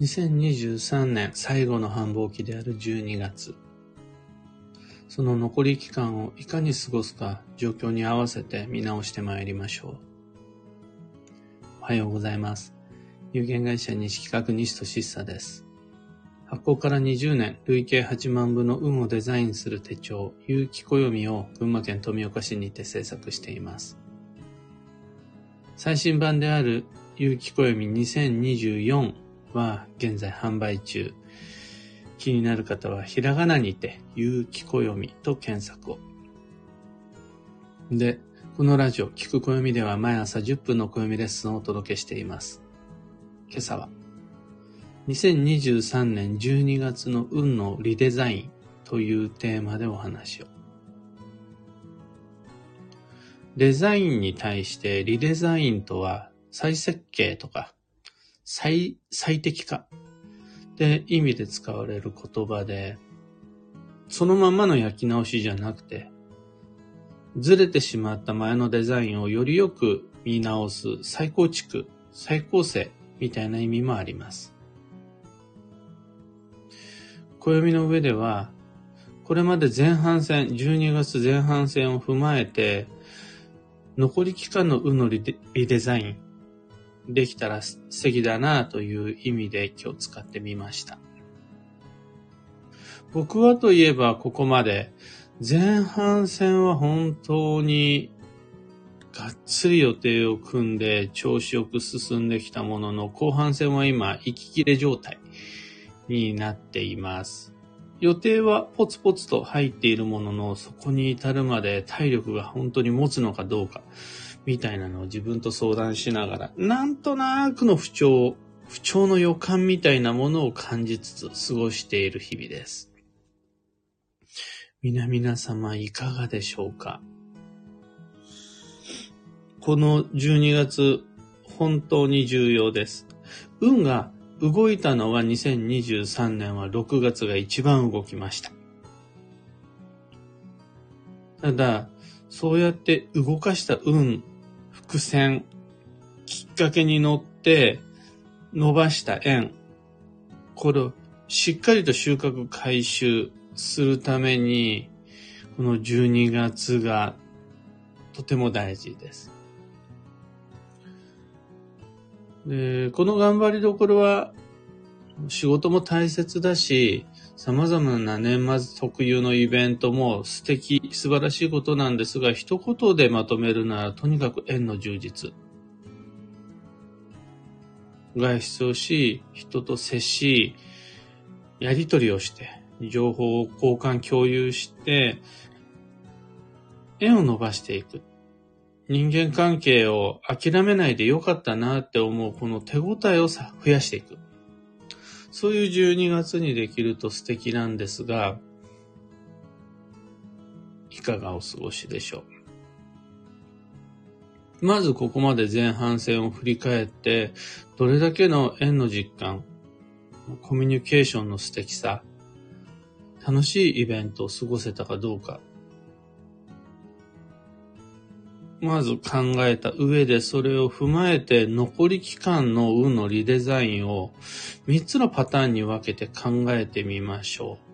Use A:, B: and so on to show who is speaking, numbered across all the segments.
A: 2023年最後の繁忙期である12月。その残り期間をいかに過ごすか状況に合わせて見直してまいりましょう。おはようございます。有限会社西企画西俊久です。発行から20年、累計8万部の運をデザインする手帳、有機暦を群馬県富岡市にて制作しています。最新版である有機暦2024は現在販売中。気になる方はひらがなにて、有機暦と検索を。で、このラジオ、聞く暦では毎朝10分の暦レッスンをお届けしています。今朝は、2023年12月の運のリデザインというテーマでお話を。デザインに対してリデザインとは再設計とか最、最適化って意味で使われる言葉で、そのままの焼き直しじゃなくて、ずれてしまった前のデザインをよりよく見直す再構築、再構成みたいな意味もあります。暦の上では、これまで前半戦、12月前半戦を踏まえて、残り期間の運のリデザイン、できたら素敵だなという意味で今日使ってみました。僕はといえばここまで前半戦は本当にがっつり予定を組んで調子よく進んできたものの後半戦は今息切れ状態になっています。予定はポツポツと入っているもののそこに至るまで体力が本当に持つのかどうかみたいなのを自分と相談しながら、なんとなくの不調、不調の予感みたいなものを感じつつ過ごしている日々です。皆々様いかがでしょうか？この12月、本当に重要です。運が動いたのは2023年は6月が一番動きました。ただ、そうやって動かした運伏線、きっかけに乗って伸ばした円、これをしっかりと収穫回収するために、この12月がとても大事です。で、この頑張りどころは仕事も大切だし、様々な年末特有のイベントも素敵、素晴らしいことなんですが、一言でまとめるなら、とにかく縁の充実。外出をし、人と接し、やりとりをして、情報を交換共有して、縁を伸ばしていく。人間関係を諦めないでよかったなって思うこの手応えをさ、増やしていく。そういう12月にできると素敵なんですが、いかがお過ごしでしょう？まずここまで前半戦を振り返って、どれだけの縁の実感、コミュニケーションの素敵さ、楽しいイベントを過ごせたかどうか、まず考えた上でそれを踏まえて残り期間の運のリデザインを3つのパターンに分けて考えてみましょう。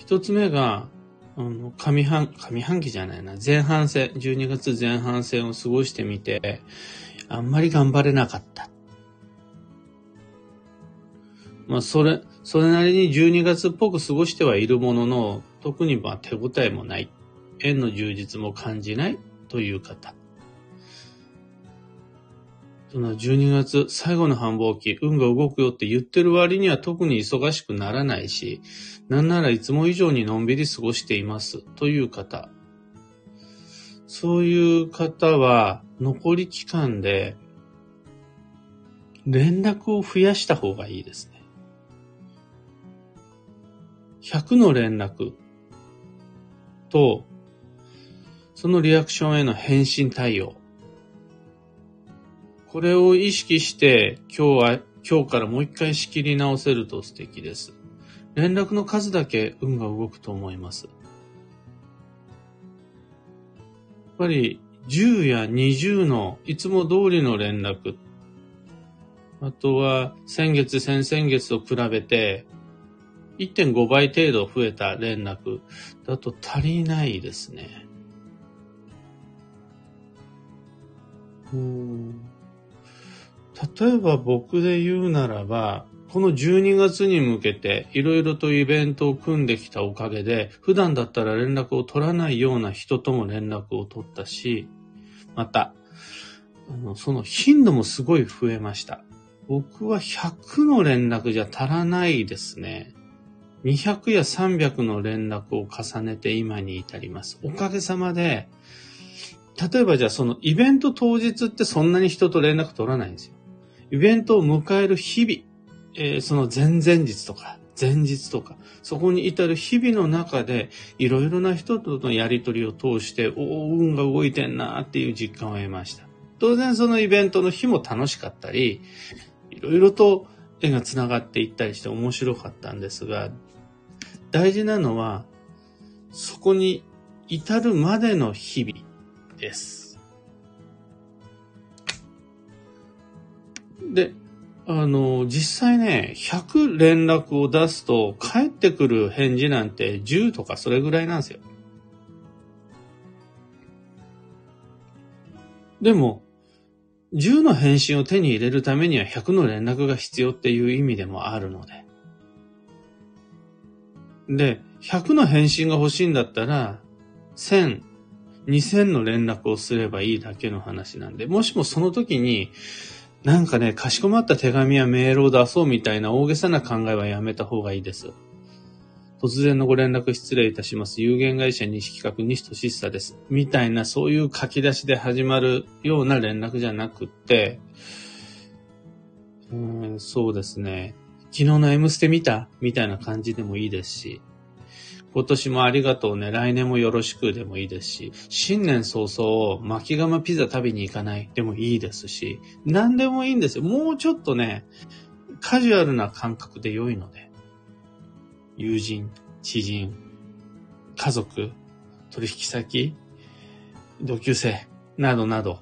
A: 1つ目が、あの、上半、上半期じゃないな、前半戦、12月前半戦を過ごしてみて、あんまり頑張れなかった。まあ、それ、それなりに12月っぽく過ごしてはいるものの、特にまあ手応えもない。縁の充実も感じないという方。その12月最後の繁忙期、運が動くよって言ってる割には特に忙しくならないし、なんならいつも以上にのんびり過ごしていますという方。そういう方は残り期間で連絡を増やした方がいいですね。100の連絡とそのリアクションへの返信対応。これを意識して今日は、今日からもう一回仕切り直せると素敵です。連絡の数だけ運が動くと思います。やっぱり10や20のいつも通りの連絡。あとは、先月、先々月と比べて、1.5倍程度増えた連絡だと足りないですね。例えば僕で言うならば、この12月に向けていろいろとイベントを組んできたおかげで、普段だったら連絡を取らないような人とも連絡を取ったし、また、その頻度もすごい増えました。僕は100の連絡じゃ足らないですね。200や300の連絡を重ねて今に至ります。おかげさまで、例えばじゃあそのイベント当日ってそんなに人と連絡取らないんですよ。イベントを迎える日々、えー、その前々日とか、前日とか、そこに至る日々の中で、いろいろな人とのやりとりを通して、おお、運が動いてんなっていう実感を得ました。当然そのイベントの日も楽しかったり、いろいろと絵が繋がっていったりして面白かったんですが、大事なのは、そこに至るまでの日々です。で、あの、実際ね、100連絡を出すと、返ってくる返事なんて10とかそれぐらいなんですよ。でも、10の返信を手に入れるためには100の連絡が必要っていう意味でもあるので。で、100の返信が欲しいんだったら、1000、2000の連絡をすればいいだけの話なんで、もしもその時に、なんかね、かしこまった手紙やメールを出そうみたいな大げさな考えはやめた方がいいです。突然のご連絡失礼いたします。有限会社西企画西俊久です。みたいなそういう書き出しで始まるような連絡じゃなくって、うん、そうですね。昨日の M ステ見た？みたいな感じでもいいですし、今年もありがとうね、来年もよろしくでもいいですし、新年早々、巻き釜ピザ食べに行かないでもいいですし、何でもいいんですよ。もうちょっとね、カジュアルな感覚で良いので、友人、知人、家族、取引先、同級生、などなど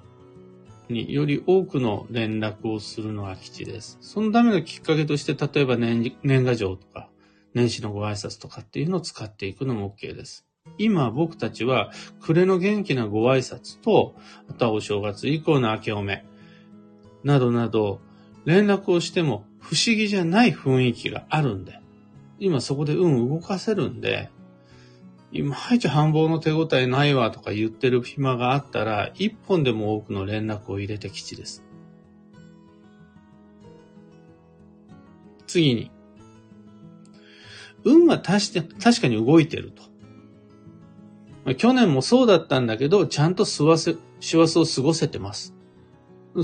A: により多くの連絡をするのが基地です。そのためのきっかけとして、例えば年年賀状とか、年始のご挨拶とかっていうのを使っていくのも OK です。今僕たちは暮れの元気なご挨拶と、あとはお正月以降の明けおめ、などなど、連絡をしても不思議じゃない雰囲気があるんで、今そこで運動かせるんで、いまいち繁忙の手応えないわとか言ってる暇があったら、一本でも多くの連絡を入れて基地です。次に、運は確かに動いてると。去年もそうだったんだけど、ちゃんと師走を過ごせてます。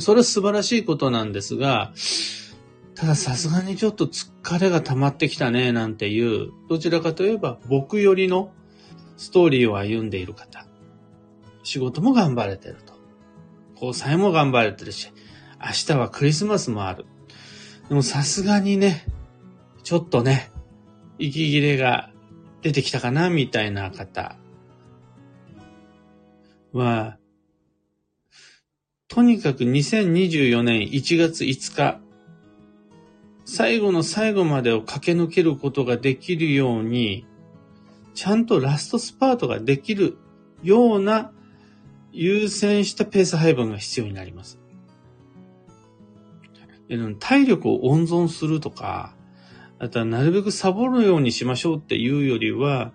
A: それは素晴らしいことなんですが、たださすがにちょっと疲れが溜まってきたね、なんていう、どちらかといえば僕よりのストーリーを歩んでいる方。仕事も頑張れてると。交際も頑張れてるし、明日はクリスマスもある。でもさすがにね、ちょっとね、息切れが出てきたかなみたいな方は、とにかく2024年1月5日、最後の最後までを駆け抜けることができるように、ちゃんとラストスパートができるような優先したペース配分が必要になります。体力を温存するとか、あとはなるべくサボるようにしましょうっていうよりは、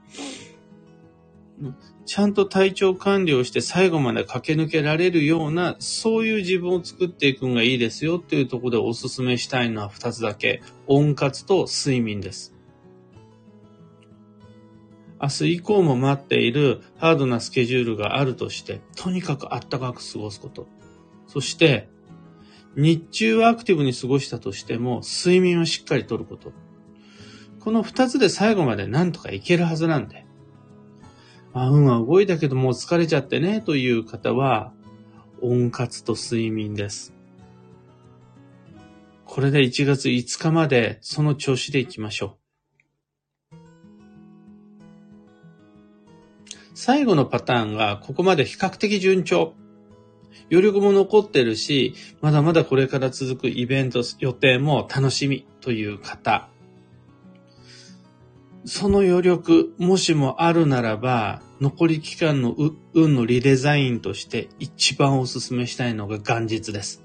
A: ちゃんと体調管理をして最後まで駆け抜けられるような、そういう自分を作っていくのがいいですよっていうところでお勧めしたいのは2つだけ。温活と睡眠です。明日以降も待っているハードなスケジュールがあるとして、とにかくあったかく過ごすこと。そして、日中はアクティブに過ごしたとしても、睡眠をしっかりとること。この二つで最後までなんとかいけるはずなんで。あ、運は動いたけどもう疲れちゃってね、という方は、温活と睡眠です。これで1月5日までその調子でいきましょう。最後のパターンがここまで比較的順調。余力も残ってるし、まだまだこれから続くイベント予定も楽しみという方、その余力、もしもあるならば、残り期間の運のリデザインとして一番お勧めしたいのが元日です。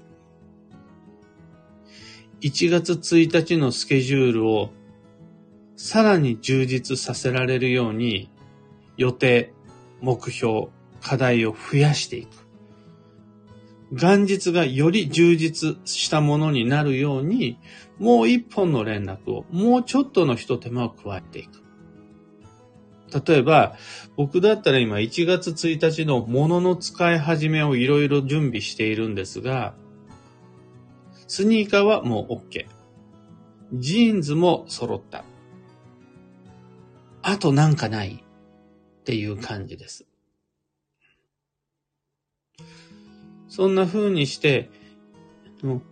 A: 1月1日のスケジュールをさらに充実させられるように予定、目標、課題を増やしていく。元日がより充実したものになるように、もう一本の連絡を、もうちょっとの一手間を加えていく。例えば、僕だったら今1月1日の物の使い始めをいろいろ準備しているんですが、スニーカーはもう OK。ジーンズも揃った。あとなんかないっていう感じです。そんな風にして、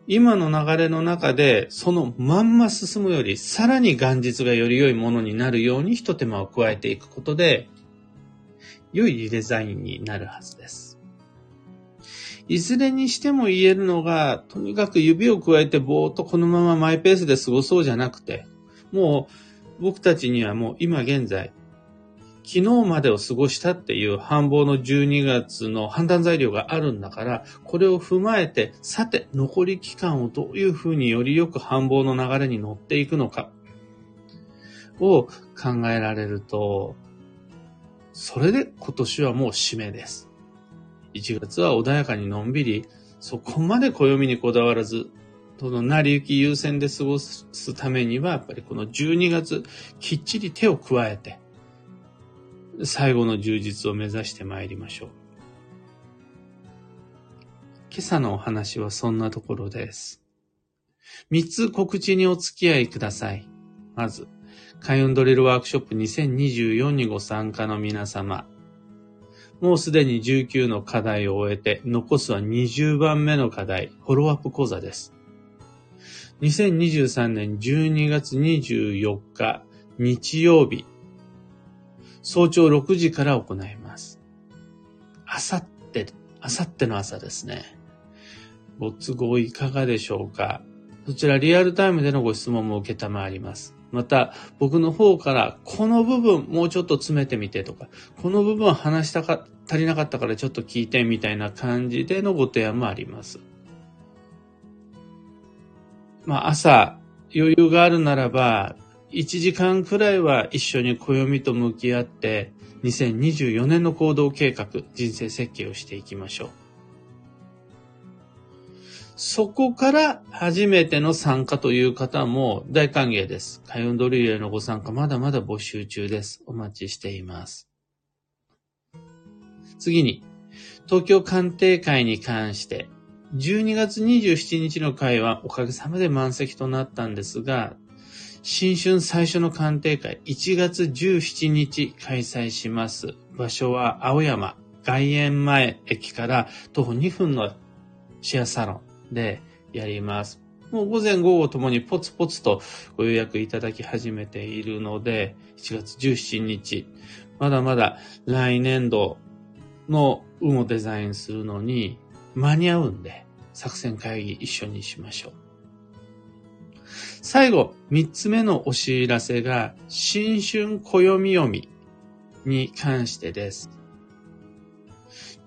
A: 今の流れの中で、そのまんま進むより、さらに元日がより良いものになるように一手間を加えていくことで、良いデザインになるはずです。いずれにしても言えるのが、とにかく指を加えてぼーっとこのままマイペースで過ごそうじゃなくて、もう僕たちにはもう今現在、昨日までを過ごしたっていう繁忙の12月の判断材料があるんだから、これを踏まえて、さて、残り期間をどういうふうによりよく繁忙の流れに乗っていくのか、を考えられると、それで今年はもう締めです。1月は穏やかにのんびり、そこまで暦にこだわらず、その成り行き優先で過ごすためには、やっぱりこの12月、きっちり手を加えて、最後の充実を目指して参りましょう。今朝のお話はそんなところです。三つ告知にお付き合いください。まず、開運ドリルワークショップ2024にご参加の皆様。もうすでに19の課題を終えて、残すは20番目の課題、フォローアップ講座です。2023年12月24日、日曜日、早朝6時から行います。あさって、あさっての朝ですね。ご都合いかがでしょうかそちらリアルタイムでのご質問も受けたまわります。また、僕の方から、この部分もうちょっと詰めてみてとか、この部分話したか、足りなかったからちょっと聞いてみたいな感じでのご提案もあります。まあ、朝、余裕があるならば、1時間くらいは一緒に暦と向き合って、2024年の行動計画、人生設計をしていきましょう。そこから初めての参加という方も大歓迎です。開運ドリルへのご参加まだまだ募集中です。お待ちしています。次に、東京鑑定会に関して、12月27日の会はおかげさまで満席となったんですが、新春最初の鑑定会、1月17日開催します。場所は青山外苑前駅から徒歩2分のシェアサロンでやります。もう午前午後ともにポツポツとご予約いただき始めているので、1月17日、まだまだ来年度の運をデザインするのに間に合うんで、作戦会議一緒にしましょう。最後、三つ目のお知らせが、新春暦読みに関してです。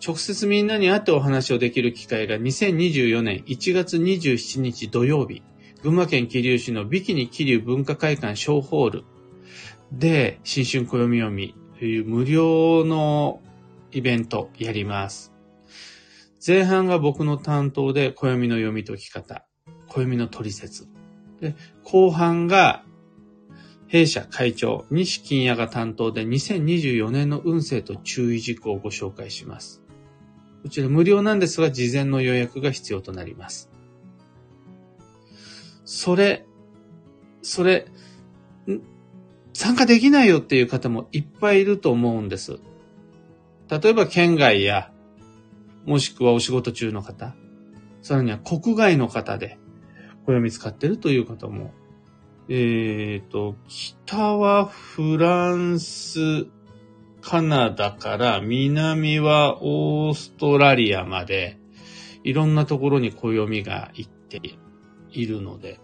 A: 直接みんなに会ってお話をできる機会が2024年1月27日土曜日、群馬県桐生市のビキニ桐生文化会館小ホールで新春暦読みという無料のイベントやります。前半が僕の担当で暦の読み解き方、暦の取説。で、後半が、弊社会長、西金也が担当で2024年の運勢と注意事項をご紹介します。こちら無料なんですが、事前の予約が必要となります。それ、それ、参加できないよっていう方もいっぱいいると思うんです。例えば県外や、もしくはお仕事中の方、さらには国外の方で、暦使ってるという方も、えっ、ー、と、北はフランス、カナダから南はオーストラリアまでいろんなところに暦が行っているので、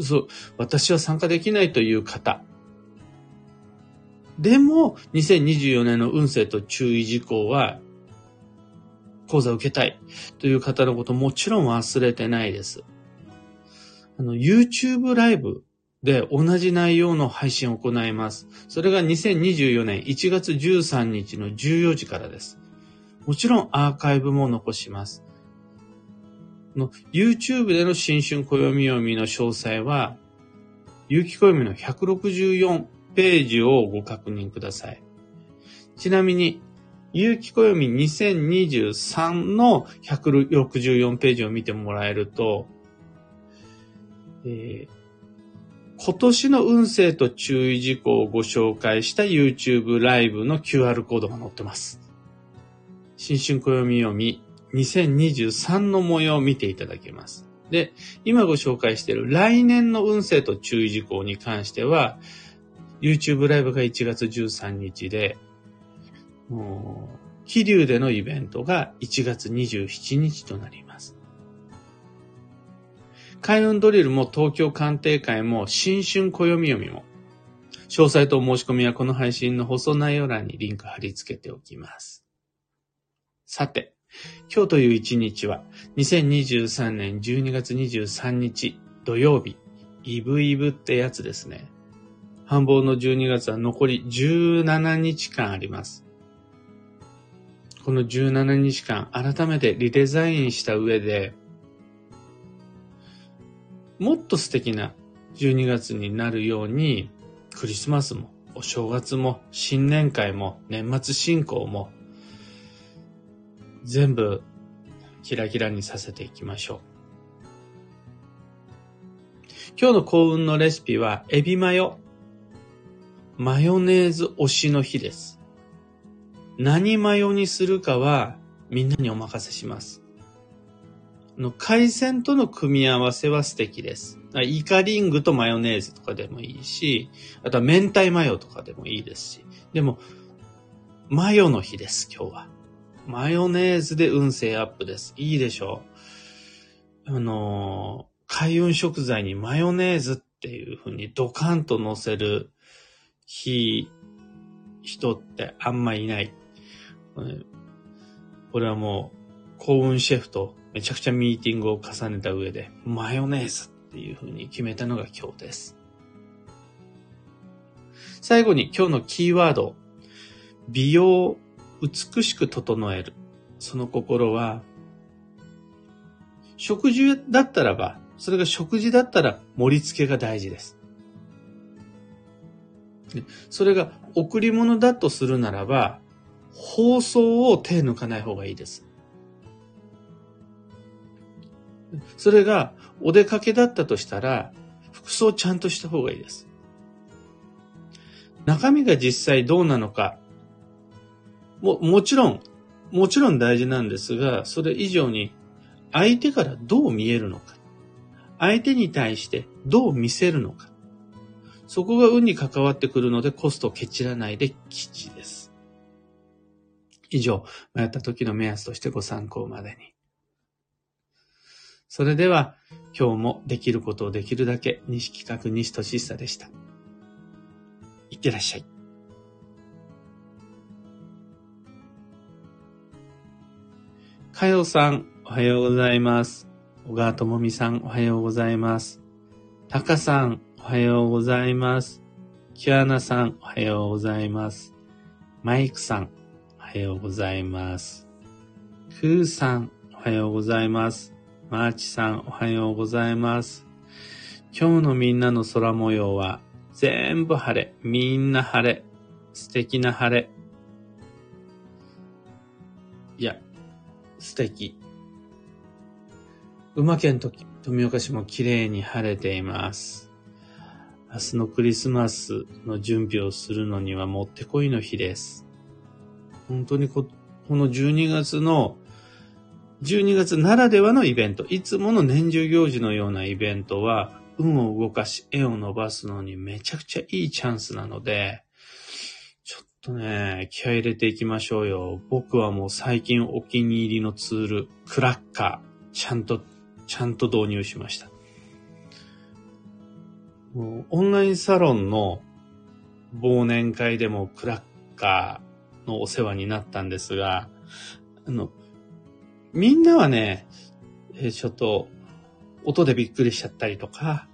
A: そう、私は参加できないという方。でも、2024年の運勢と注意事項は、講座を受けたいという方のこともちろん忘れてないです。あの、YouTube ライブで同じ内容の配信を行います。それが2024年1月13日の14時からです。もちろんアーカイブも残します。の YouTube での新春暦読みの詳細は、有機暦の164ページをご確認ください。ちなみに、有機暦2023の164ページを見てもらえると、えー、今年の運勢と注意事項をご紹介した YouTube ライブの QR コードが載ってます。新春暦読み2023の模様を見ていただけます。で、今ご紹介している来年の運勢と注意事項に関しては、YouTube ライブが1月13日で、気流でのイベントが1月27日となります。開運ドリルも東京鑑定会も新春暦読みも、詳細と申し込みはこの配信の放送内容欄にリンク貼り付けておきます。さて、今日という一日は、2023年12月23日土曜日、イブイブってやつですね。繁忙の12月は残り17日間あります。この17日間、改めてリデザインした上で、もっと素敵な12月になるように、クリスマスも、お正月も、新年会も、年末進行も、全部キラキラにさせていきましょう。今日の幸運のレシピは、エビマヨ。マヨネーズ推しの日です。何マヨにするかはみんなにお任せします。の海鮮との組み合わせは素敵です。イカリングとマヨネーズとかでもいいし、あとは明太マヨとかでもいいですし。でも、マヨの日です、今日は。マヨネーズで運勢アップです。いいでしょう。あの、開運食材にマヨネーズっていう風にドカンと乗せる日、人ってあんまいない。これはもう幸運シェフとめちゃくちゃミーティングを重ねた上でマヨネーズっていう風に決めたのが今日です。最後に今日のキーワード。美容美しく整える。その心は、食事だったらば、それが食事だったら盛り付けが大事です。それが贈り物だとするならば、包装を手抜かない方がいいです。それがお出かけだったとしたら、服装ちゃんとした方がいいです。中身が実際どうなのか、も、もちろん、もちろん大事なんですが、それ以上に相手からどう見えるのか。相手に対してどう見せるのか。そこが運に関わってくるのでコストをケチらないで吉です。以上、迷った時の目安としてご参考までに。それでは、今日もできることをできるだけ、西企画西俊久でした。いってらっしゃい。かよさん、おはようございます。小川智美さん、おはようございます。たかさん、おはようございます。キュアナさん、おはようございます。マイクさん、おはようございます。クーさん、おはようございます。マーチさん、おはようございます。今日のみんなの空模様は、全部晴れ、みんな晴れ、素敵な晴れ。いや、素敵。馬県と富岡市も綺麗に晴れています。明日のクリスマスの準備をするのにはもってこいの日です。本当にここの12月の、12月ならではのイベント、いつもの年中行事のようなイベントは、運を動かし、絵を伸ばすのにめちゃくちゃいいチャンスなので、ちょっとね、気合い入れていきましょうよ。僕はもう最近お気に入りのツール、クラッカー、ちゃんと、ちゃんと導入しました。もうオンラインサロンの忘年会でもクラッカーのお世話になったんですが、あの、みんなはね、えちょっと、音でびっくりしちゃったりとか、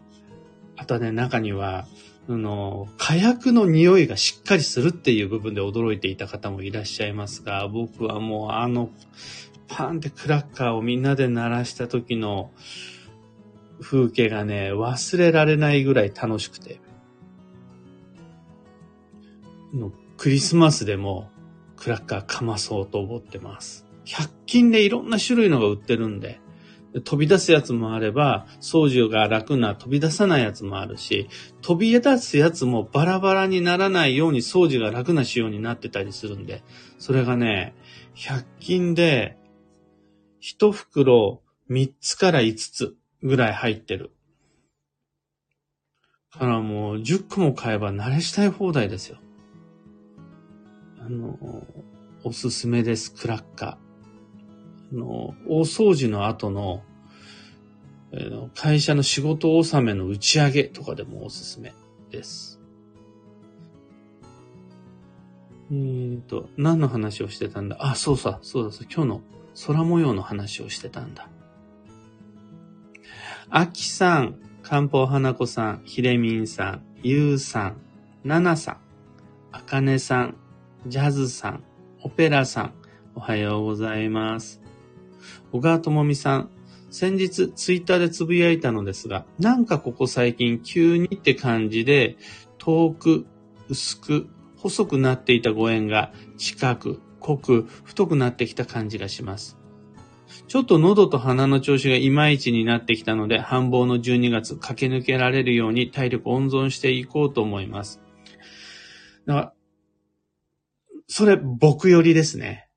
A: あとはね、中には、あの、火薬の匂いがしっかりするっていう部分で驚いていた方もいらっしゃいますが、僕はもうあの、パンってクラッカーをみんなで鳴らした時の風景がね、忘れられないぐらい楽しくて。クリスマスでもクラッカーかまそうと思ってます。100均でいろんな種類のが売ってるんで、飛び出すやつもあれば、操縦が楽な飛び出さないやつもあるし、飛び出すやつもバラバラにならないように操縦が楽な仕様になってたりするんで、それがね、100均で、1袋3つから5つぐらい入ってる。だからもう10個も買えば慣れしたい放題ですよ。あの、おすすめです、クラッカー。あの、大掃除の後の、会社の仕事納めの打ち上げとかでもおすすめです。えーと、何の話をしてたんだ？あ、そうさ、そうだ、そう今日の空模様の話をしてたんだ。あきさん、かんぽう花子さん、ひれみんさん、ゆうさん、ななさん、あかねさん、ジャズさん、オペラさん、おはようございます。小川智美さん、先日ツイッターでつぶやいたのですが、なんかここ最近急にって感じで、遠く、薄く、細くなっていたご縁が近く、濃く、太くなってきた感じがします。ちょっと喉と鼻の調子がいまいちになってきたので、繁忙の12月駆け抜けられるように体力温存していこうと思います。だから、それ僕よりですね。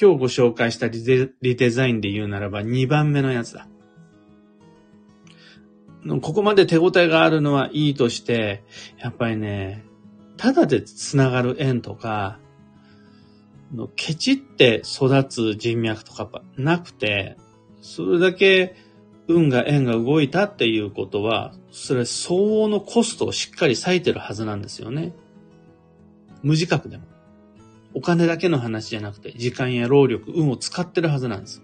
A: 今日ご紹介したリデリデザインで言うならば2番目のやつだ。ここまで手応えがあるのはいいとして、やっぱりね、ただで繋がる縁とか、ケチって育つ人脈とかなくて、それだけ運が縁が動いたっていうことは、それ相応のコストをしっかり割いてるはずなんですよね。無自覚でも。お金だけの話じゃなくて、時間や労力、運を使ってるはずなんです。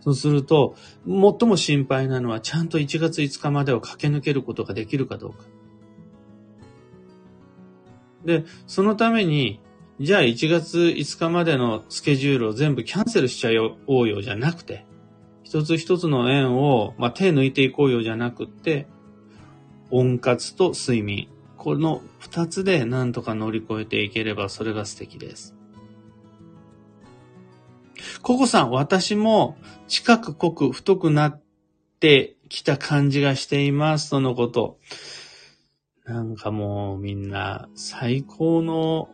A: そうすると、最も心配なのは、ちゃんと1月5日までを駆け抜けることができるかどうか。で、そのために、じゃあ1月5日までのスケジュールを全部キャンセルしちゃおうよじゃなくて、一つ一つの縁を、まあ、手抜いていこうよじゃなくて、温活と睡眠。この二つで何とか乗り越えていければそれが素敵です。ココさん、私も近く濃く太くなってきた感じがしています、とのこと。なんかもうみんな最高の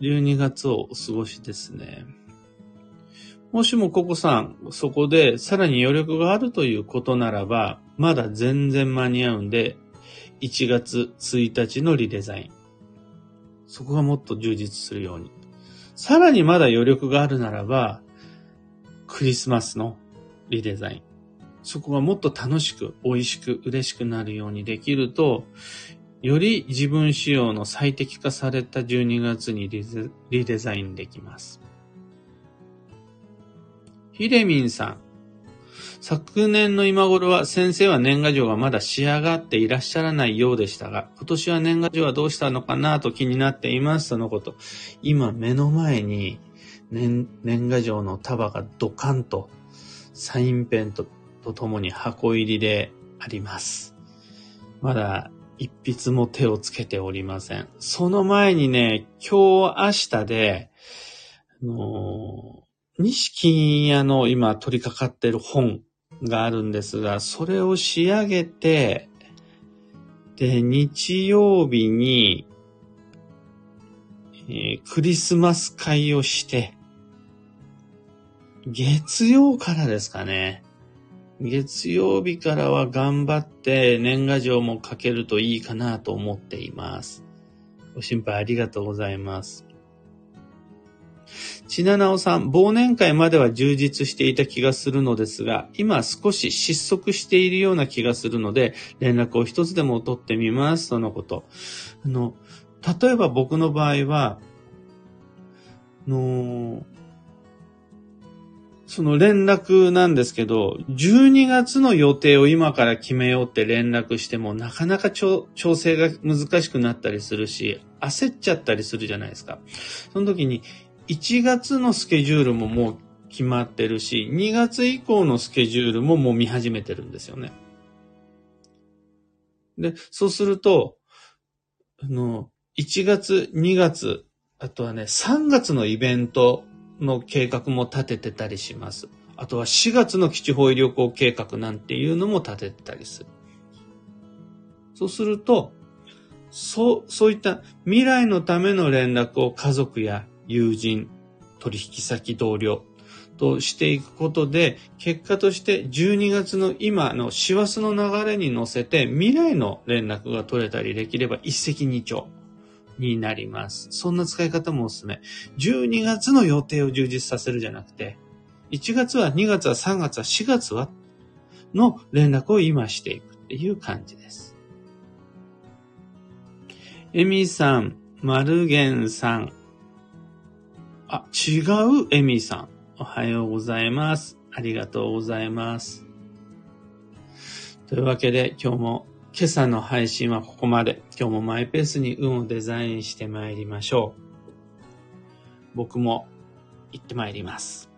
A: 12月をお過ごしですね。もしもココさん、そこでさらに余力があるということならば、まだ全然間に合うんで、1月1日のリデザイン。そこがもっと充実するように。さらにまだ余力があるならば、クリスマスのリデザイン。そこがもっと楽しく、美味しく、嬉しくなるようにできると、より自分仕様の最適化された12月にリデザインできます。ヒレミンさん。昨年の今頃は先生は年賀状がまだ仕上がっていらっしゃらないようでしたが、今年は年賀状はどうしたのかなと気になっていますとのこと。今目の前に年年賀状の束がドカンとサインペンとともに箱入りであります。まだ一筆も手をつけておりません。その前にね、今日明日で、あのー、西金屋の今取り掛かってる本があるんですが、それを仕上げて、で、日曜日に、えー、クリスマス会をして、月曜からですかね。月曜日からは頑張って年賀状も書けるといいかなと思っています。ご心配ありがとうございます。ちななおさん、忘年会までは充実していた気がするのですが、今少し失速しているような気がするので、連絡を一つでも取ってみます、とのこと。あの、例えば僕の場合は、の、その連絡なんですけど、12月の予定を今から決めようって連絡しても、なかなか調整が難しくなったりするし、焦っちゃったりするじゃないですか。その時に、1月のスケジュールももう決まってるし、2月以降のスケジュールももう見始めてるんですよね。で、そうすると、あの、1月、2月、あとはね、3月のイベントの計画も立ててたりします。あとは4月の基地方位旅行計画なんていうのも立ててたりする。そうすると、そう、そういった未来のための連絡を家族や友人、取引先同僚としていくことで、結果として12月の今の師走の流れに乗せて未来の連絡が取れたりできれば一石二鳥になります。そんな使い方もおすすめ。12月の予定を充実させるじゃなくて、1月は2月は3月は4月はの連絡を今していくっていう感じです。エミさん、マルゲンさん、あ、違うエミさん。おはようございます。ありがとうございます。というわけで今日も今朝の配信はここまで。今日もマイペースに運をデザインして参りましょう。僕も行って参ります。